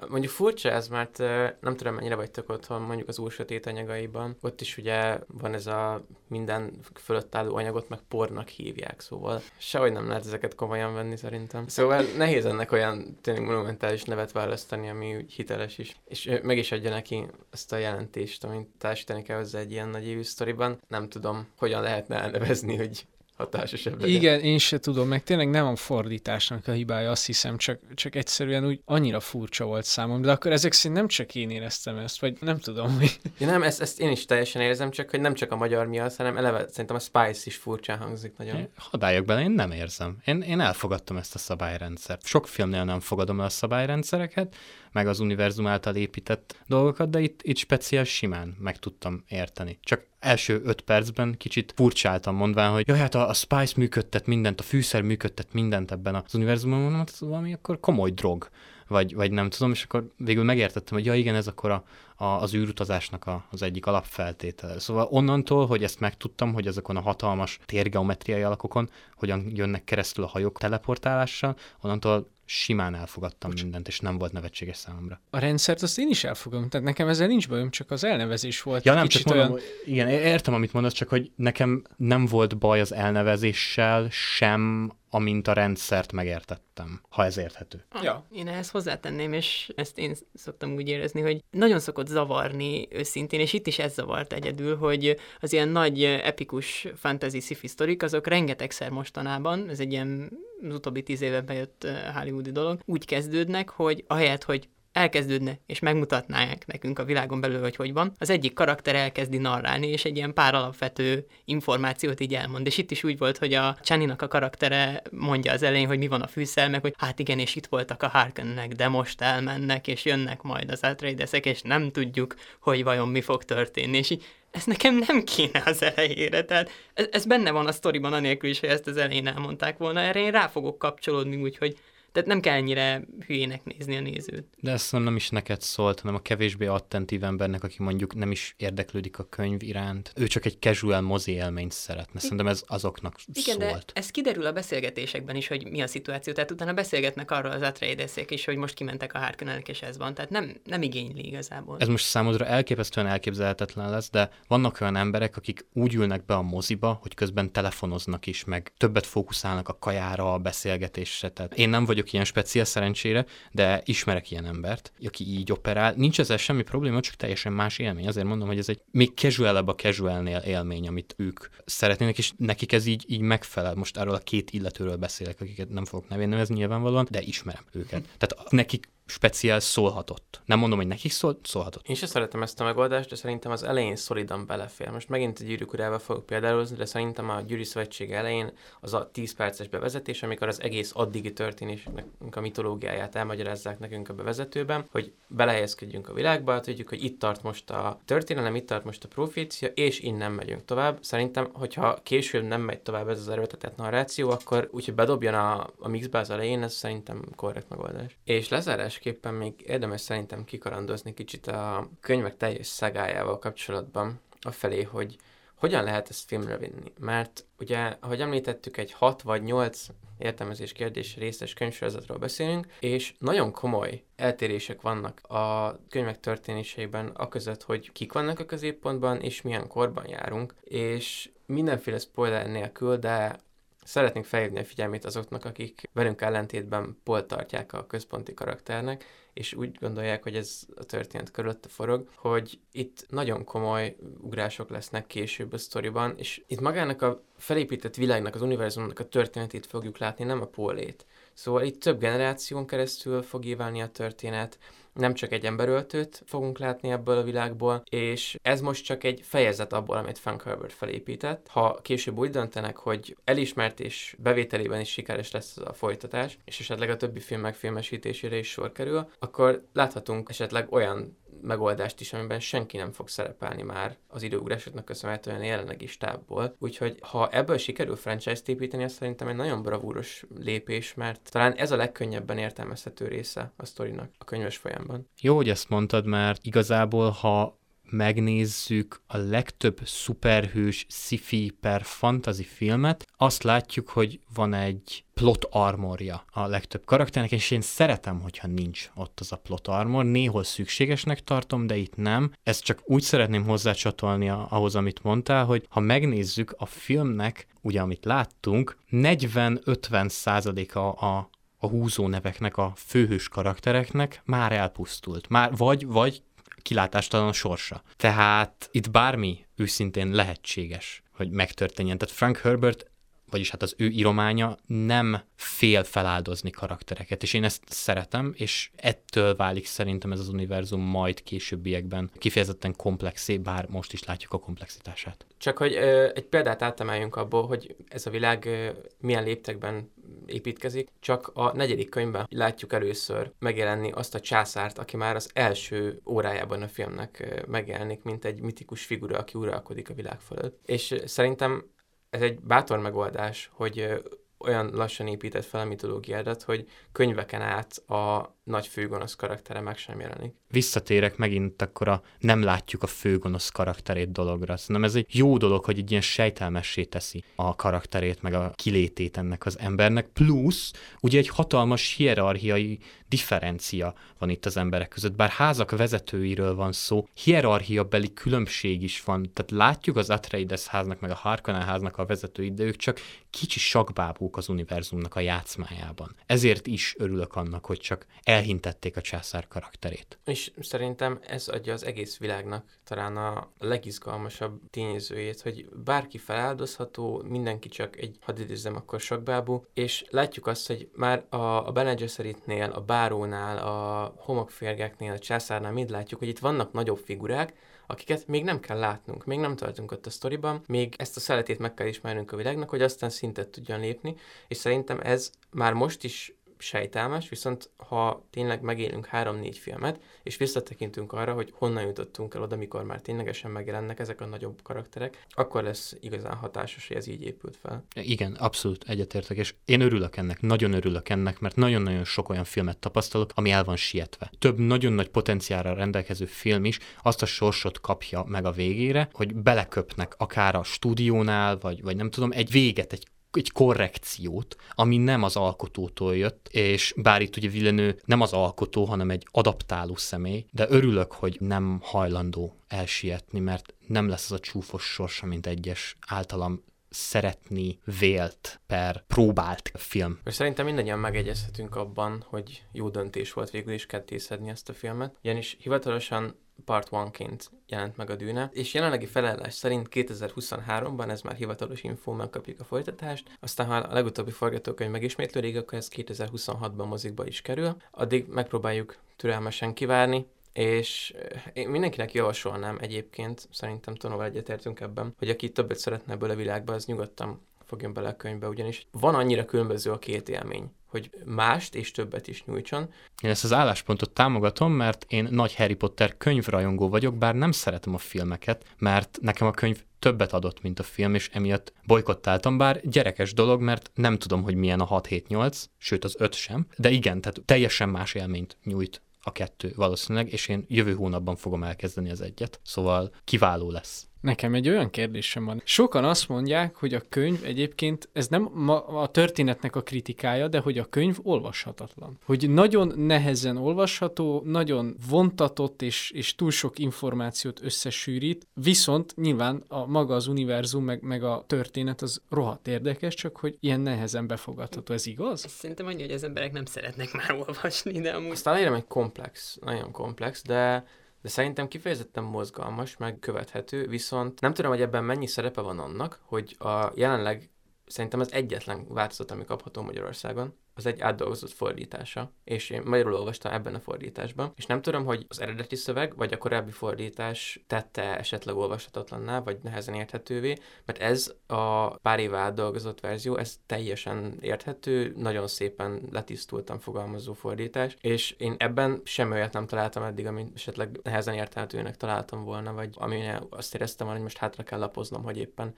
Speaker 1: Mondjuk furcsa ez, mert nem tudom, mennyire vagytok otthon, mondjuk az új sötét anyagaiban. Ott is ugye van ez a minden fölött álló anyagot meg pornak hívják, szóval sehogy nem lehet ezeket komolyan venni szerintem. Szóval nehéz ennek olyan tényleg monumentális nevet választani, ami úgy hiteles is. És meg is adja neki azt a jelentést, amit társítani kell hozzá egy ilyen nagy sztoriban. Nem tudom, hogyan lehetne elnevezni, hogy hatásosabb legyen.
Speaker 4: Igen, én se tudom, meg tényleg nem a fordításnak a hibája, azt hiszem, csak, csak egyszerűen úgy annyira furcsa volt számomra, de akkor ezek szerint nem csak én éreztem ezt, vagy nem tudom, hogy...
Speaker 1: Ja, nem, ezt, ezt én is teljesen érzem, csak hogy nem csak a magyar miatt, hanem eleve szerintem a Spice is furcsán hangzik nagyon.
Speaker 3: Hadályok bele, én nem érzem. Én, én elfogadtam ezt a szabályrendszert. Sok filmnél nem fogadom el a szabályrendszereket, meg az univerzum által épített dolgokat, de itt, itt speciál simán meg tudtam érteni. Csak első öt percben kicsit furcsáltam mondván, hogy jaj, hát a, a Spice működtet mindent, a fűszer működtet mindent ebben az univerzumban, mondom, hát ez valami akkor komoly drog vagy, vagy nem tudom, és akkor végül megértettem, hogy ja igen, ez akkor a, a, az űrutazásnak a, az egyik alapfeltétele. Szóval onnantól, hogy ezt megtudtam, hogy azokon a hatalmas térgeometriai alakokon hogyan jönnek keresztül a hajók teleportálással, onnantól simán elfogadtam Bocs. mindent, és nem volt nevetséges számomra.
Speaker 4: A rendszert azt én is elfogadom, tehát nekem ezzel nincs bajom, csak az elnevezés volt.
Speaker 3: Ja, nem, csak mondom, olyan... igen, értem, amit mondasz, csak hogy nekem nem volt baj az elnevezéssel sem amint a rendszert megértettem, ha ez érthető.
Speaker 6: Ja. Én ehhez hozzátenném, és ezt én szoktam úgy érezni, hogy nagyon szokott zavarni őszintén, és itt is ez zavart egyedül, hogy az ilyen nagy epikus fantasy sci-fi sztorik, azok rengetegszer mostanában, ez egy ilyen az utóbbi tíz éve bejött eh, hollywoodi dolog, úgy kezdődnek, hogy ahelyett, hogy elkezdődne, és megmutatnák nekünk a világon belül, hogy hogy van, az egyik karakter elkezdi narrálni, és egy ilyen pár alapvető információt így elmond. És itt is úgy volt, hogy a Csaninak a karaktere mondja az elején, hogy mi van a fűszelmek, hogy hát igen, és itt voltak a Harkonnek, de most elmennek, és jönnek majd az Atreidesek, és nem tudjuk, hogy vajon mi fog történni. És így ez nekem nem kéne az elejére, tehát ez, ez benne van a sztoriban, anélkül is, hogy ezt az elején elmondták volna, erre én rá fogok kapcsolódni, úgyhogy tehát nem kell ennyire hülyének nézni a nézőt.
Speaker 3: De ezt nem is neked szólt, hanem a kevésbé attentív embernek, aki mondjuk nem is érdeklődik a könyv iránt. Ő csak egy casual mozi élményt szeretne. Szerintem ez azoknak
Speaker 6: Igen,
Speaker 3: szólt.
Speaker 6: de ez kiderül a beszélgetésekben is, hogy mi a szituáció. Tehát utána beszélgetnek arról az Atreideszek is, hogy most kimentek a Harkonnenek, és ez van. Tehát nem, nem igényli igazából.
Speaker 3: Ez most számodra elképesztően elképzelhetetlen lesz, de vannak olyan emberek, akik úgy ülnek be a moziba, hogy közben telefonoznak is, meg többet fókuszálnak a kajára, a beszélgetésre. Tehát én nem vagyok vagyok ilyen speciál szerencsére, de ismerek ilyen embert, aki így operál. Nincs ezzel semmi probléma, csak teljesen más élmény. Azért mondom, hogy ez egy még casualabb a casualnél élmény, amit ők szeretnének, és nekik ez így, így megfelel. Most arról a két illetőről beszélek, akiket nem fogok nevén nevezni nyilvánvalóan, de ismerem őket. Tehát nekik speciál szólhatott. Nem mondom, hogy nekik szól, szólhatott.
Speaker 1: Én sem szeretem ezt a megoldást, de szerintem az elején szolidan belefér. Most megint egy gyűrűk urával fogok példálozni, de szerintem a gyűrű szövetség elején az a 10 perces bevezetés, amikor az egész addigi történésnek a mitológiáját elmagyarázzák nekünk a bevezetőben, hogy belehelyezkedjünk a világba, tudjuk, hogy itt tart most a történelem, itt tart most a profécia, és innen megyünk tovább. Szerintem, hogyha később nem megy tovább ez az erőltetett narráció, akkor úgyhogy bedobjon a, a mixbe az elején, ez szerintem korrekt megoldás. És lezárás zárásképpen még érdemes szerintem kikarandozni kicsit a könyvek teljes szagájával kapcsolatban, afelé, hogy hogyan lehet ezt filmre vinni. Mert ugye, ahogy említettük, egy 6 vagy 8 értelmezés kérdés részes könyvsorozatról beszélünk, és nagyon komoly eltérések vannak a könyvek történéseiben a között, hogy kik vannak a középpontban, és milyen korban járunk, és mindenféle spoiler nélkül, de Szeretnénk felhívni a figyelmét azoknak, akik velünk ellentétben Paul tartják a központi karakternek, és úgy gondolják, hogy ez a történet körülötte forog, hogy itt nagyon komoly ugrások lesznek később a sztoriban, és itt magának a felépített világnak, az univerzumnak a történetét fogjuk látni, nem a Paulét. Szóval itt több generáción keresztül fog éválni a történet, nem csak egy emberöltőt fogunk látni ebből a világból, és ez most csak egy fejezet abból, amit Frank Herbert felépített. Ha később úgy döntenek, hogy elismert és bevételében is sikeres lesz a folytatás, és esetleg a többi film megfilmesítésére is sor kerül, akkor láthatunk esetleg olyan megoldást is, amiben senki nem fog szerepelni már az időugrásoknak köszönhetően jelenlegi stábból. Úgyhogy ha ebből sikerül franchise-t építeni, az szerintem egy nagyon bravúros lépés, mert talán ez a legkönnyebben értelmezhető része a sztorinak a könyves folyamban.
Speaker 3: Jó, hogy ezt mondtad, mert igazából, ha megnézzük a legtöbb szuperhős sci-fi per fantasy filmet, azt látjuk, hogy van egy plot armorja a legtöbb karakternek, és én szeretem, hogyha nincs ott az a plot armor. Néhol szükségesnek tartom, de itt nem. Ezt csak úgy szeretném hozzácsatolni ahhoz, amit mondtál, hogy ha megnézzük a filmnek, ugye amit láttunk, 40-50 százaléka a a húzó neveknek, a főhős karaktereknek már elpusztult. Már vagy, vagy kilátástalan sorsa. Tehát itt bármi őszintén lehetséges, hogy megtörténjen. Tehát Frank Herbert vagyis hát az ő írománya nem fél feláldozni karaktereket, és én ezt szeretem, és ettől válik szerintem ez az univerzum majd későbbiekben kifejezetten komplexé, bár most is látjuk a komplexitását.
Speaker 1: Csak hogy ö, egy példát átemeljünk abból, hogy ez a világ ö, milyen léptekben építkezik, csak a negyedik könyvben látjuk először megjelenni azt a császárt, aki már az első órájában a filmnek megjelenik, mint egy mitikus figura, aki uralkodik a világ fölött. És szerintem ez egy bátor megoldás, hogy olyan lassan épített fel a mitológiádat, hogy könyveken át a nagy főgonosz karaktere meg sem jelenik.
Speaker 3: Visszatérek megint akkor a nem látjuk a főgonosz karakterét dologra. Szerintem ez egy jó dolog, hogy egy ilyen sejtelmessé teszi a karakterét, meg a kilétét ennek az embernek. Plusz ugye egy hatalmas hierarchiai differencia van itt az emberek között. Bár házak vezetőiről van szó, hierarchia beli különbség is van. Tehát látjuk az Atreides háznak, meg a Harkonnen háznak a vezetőit, de ők csak kicsi sakbábúk az univerzumnak a játszmájában. Ezért is örülök annak, hogy csak elhintették a császár karakterét.
Speaker 1: És szerintem ez adja az egész világnak talán a legizgalmasabb tényezőjét, hogy bárki feláldozható, mindenki csak egy, hadd idézzem akkor sakbábú, és látjuk azt, hogy már a, a Bene Gesseritnél, a Bárónál, a homokférgeknél, a császárnál mind látjuk, hogy itt vannak nagyobb figurák, akiket még nem kell látnunk, még nem tartunk ott a sztoriban, még ezt a szeletét meg kell ismernünk a világnak, hogy aztán szintet tudjon lépni, és szerintem ez már most is sejtelmes, viszont ha tényleg megélünk három-négy filmet, és visszatekintünk arra, hogy honnan jutottunk el oda, mikor már ténylegesen megjelennek ezek a nagyobb karakterek, akkor lesz igazán hatásos, hogy ez így épült fel.
Speaker 3: Igen, abszolút egyetértek, és én örülök ennek, nagyon örülök ennek, mert nagyon-nagyon sok olyan filmet tapasztalok, ami el van sietve. Több nagyon nagy potenciálra rendelkező film is azt a sorsot kapja meg a végére, hogy beleköpnek akár a stúdiónál, vagy, vagy nem tudom, egy véget, egy egy korrekciót, ami nem az alkotótól jött, és bár itt ugye Villenő nem az alkotó, hanem egy adaptáló személy, de örülök, hogy nem hajlandó elsietni, mert nem lesz az a csúfos sorsa, mint egyes általam szeretni vélt per próbált film.
Speaker 1: És szerintem mindannyian megegyezhetünk abban, hogy jó döntés volt végül is kettészedni ezt a filmet, ugyanis hivatalosan Part 1-ként jelent meg a dűne, és jelenlegi felállás szerint 2023-ban, ez már hivatalos infó, megkapjuk a folytatást, aztán ha a legutóbbi forgatókönyv megismétlődik, akkor ez 2026-ban mozikba is kerül, addig megpróbáljuk türelmesen kivárni, és eh, én mindenkinek javasolnám egyébként, szerintem Tonóval egyetértünk ebben, hogy aki többet szeretne ebből a világba, az nyugodtan fogjon bele a könyvbe, ugyanis van annyira különböző a két élmény hogy mást és többet is nyújtson.
Speaker 3: Én ezt az álláspontot támogatom, mert én nagy Harry Potter könyvrajongó vagyok, bár nem szeretem a filmeket, mert nekem a könyv többet adott, mint a film, és emiatt bolykottáltam, bár gyerekes dolog, mert nem tudom, hogy milyen a 6-7-8, sőt az 5 sem, de igen, tehát teljesen más élményt nyújt a kettő valószínűleg, és én jövő hónapban fogom elkezdeni az egyet, szóval kiváló lesz.
Speaker 4: Nekem egy olyan kérdésem van. Sokan azt mondják, hogy a könyv egyébként, ez nem ma a történetnek a kritikája, de hogy a könyv olvashatatlan. Hogy nagyon nehezen olvasható, nagyon vontatott és, és túl sok információt összesűrít, viszont nyilván a maga az univerzum, meg, meg a történet az rohadt érdekes, csak hogy ilyen nehezen befogadható. Ez igaz?
Speaker 6: Szerintem annyi, hogy az emberek nem szeretnek már olvasni, de amúgy...
Speaker 1: Aztán leírom egy komplex, nagyon komplex, de de szerintem kifejezetten mozgalmas, meg követhető, viszont nem tudom, hogy ebben mennyi szerepe van annak, hogy a jelenleg szerintem az egyetlen változat, ami kapható Magyarországon, az egy átdolgozott fordítása, és én magyarul olvastam ebben a fordításban, és nem tudom, hogy az eredeti szöveg, vagy a korábbi fordítás tette esetleg olvashatatlanná, vagy nehezen érthetővé, mert ez a pár éve átdolgozott verzió, ez teljesen érthető, nagyon szépen letisztultan fogalmazó fordítás, és én ebben semmi olyat nem találtam eddig, amit esetleg nehezen érthetőnek találtam volna, vagy amire azt éreztem, hogy most hátra kell lapoznom, hogy éppen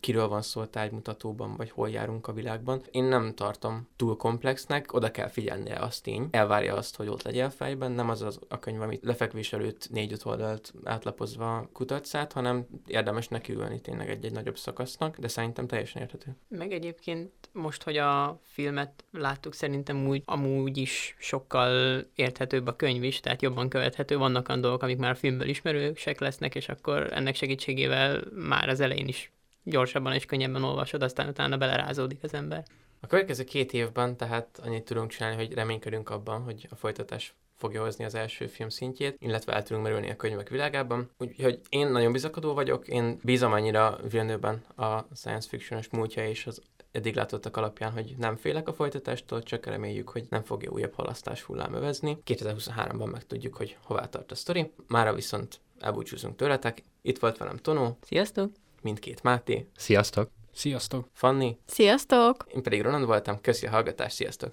Speaker 1: kiről van szó a tájmutatóban, vagy hol járunk a világban. Én nem tartom túl komplexnek, oda kell figyelnie azt tény, elvárja azt, hogy ott legyen fejben, nem az, az a könyv, amit lefekvés előtt négy-öt oldalt átlapozva kutatsz át, hanem érdemes nekiülni tényleg egy-egy nagyobb szakasznak, de szerintem teljesen érthető.
Speaker 6: Meg egyébként most, hogy a filmet láttuk, szerintem úgy, amúgy is sokkal érthetőbb a könyv is, tehát jobban követhető. Vannak olyan dolgok, amik már a filmből ismerősek lesznek, és akkor ennek segítségével már az elején is gyorsabban és könnyebben olvasod, aztán utána belerázódik az ember.
Speaker 1: A következő két évben tehát annyit tudunk csinálni, hogy reménykedünk abban, hogy a folytatás fogja hozni az első film szintjét, illetve el tudunk merülni a könyvek világában. Úgyhogy én nagyon bizakodó vagyok, én bízom annyira Villeneuve-ben a science fictionos múltja és az eddig látottak alapján, hogy nem félek a folytatástól, csak reméljük, hogy nem fogja újabb halasztás hullám övezni. 2023-ban megtudjuk, hogy hová tart a sztori. Mára viszont elbúcsúzunk tőletek. Itt volt velem Tonó.
Speaker 6: Sziasztok!
Speaker 1: Mindkét Máté.
Speaker 3: Sziasztok!
Speaker 4: Sziasztok!
Speaker 1: Fanni.
Speaker 2: Sziasztok!
Speaker 1: Én pedig Roland voltam, köszi a hallgatást, sziasztok!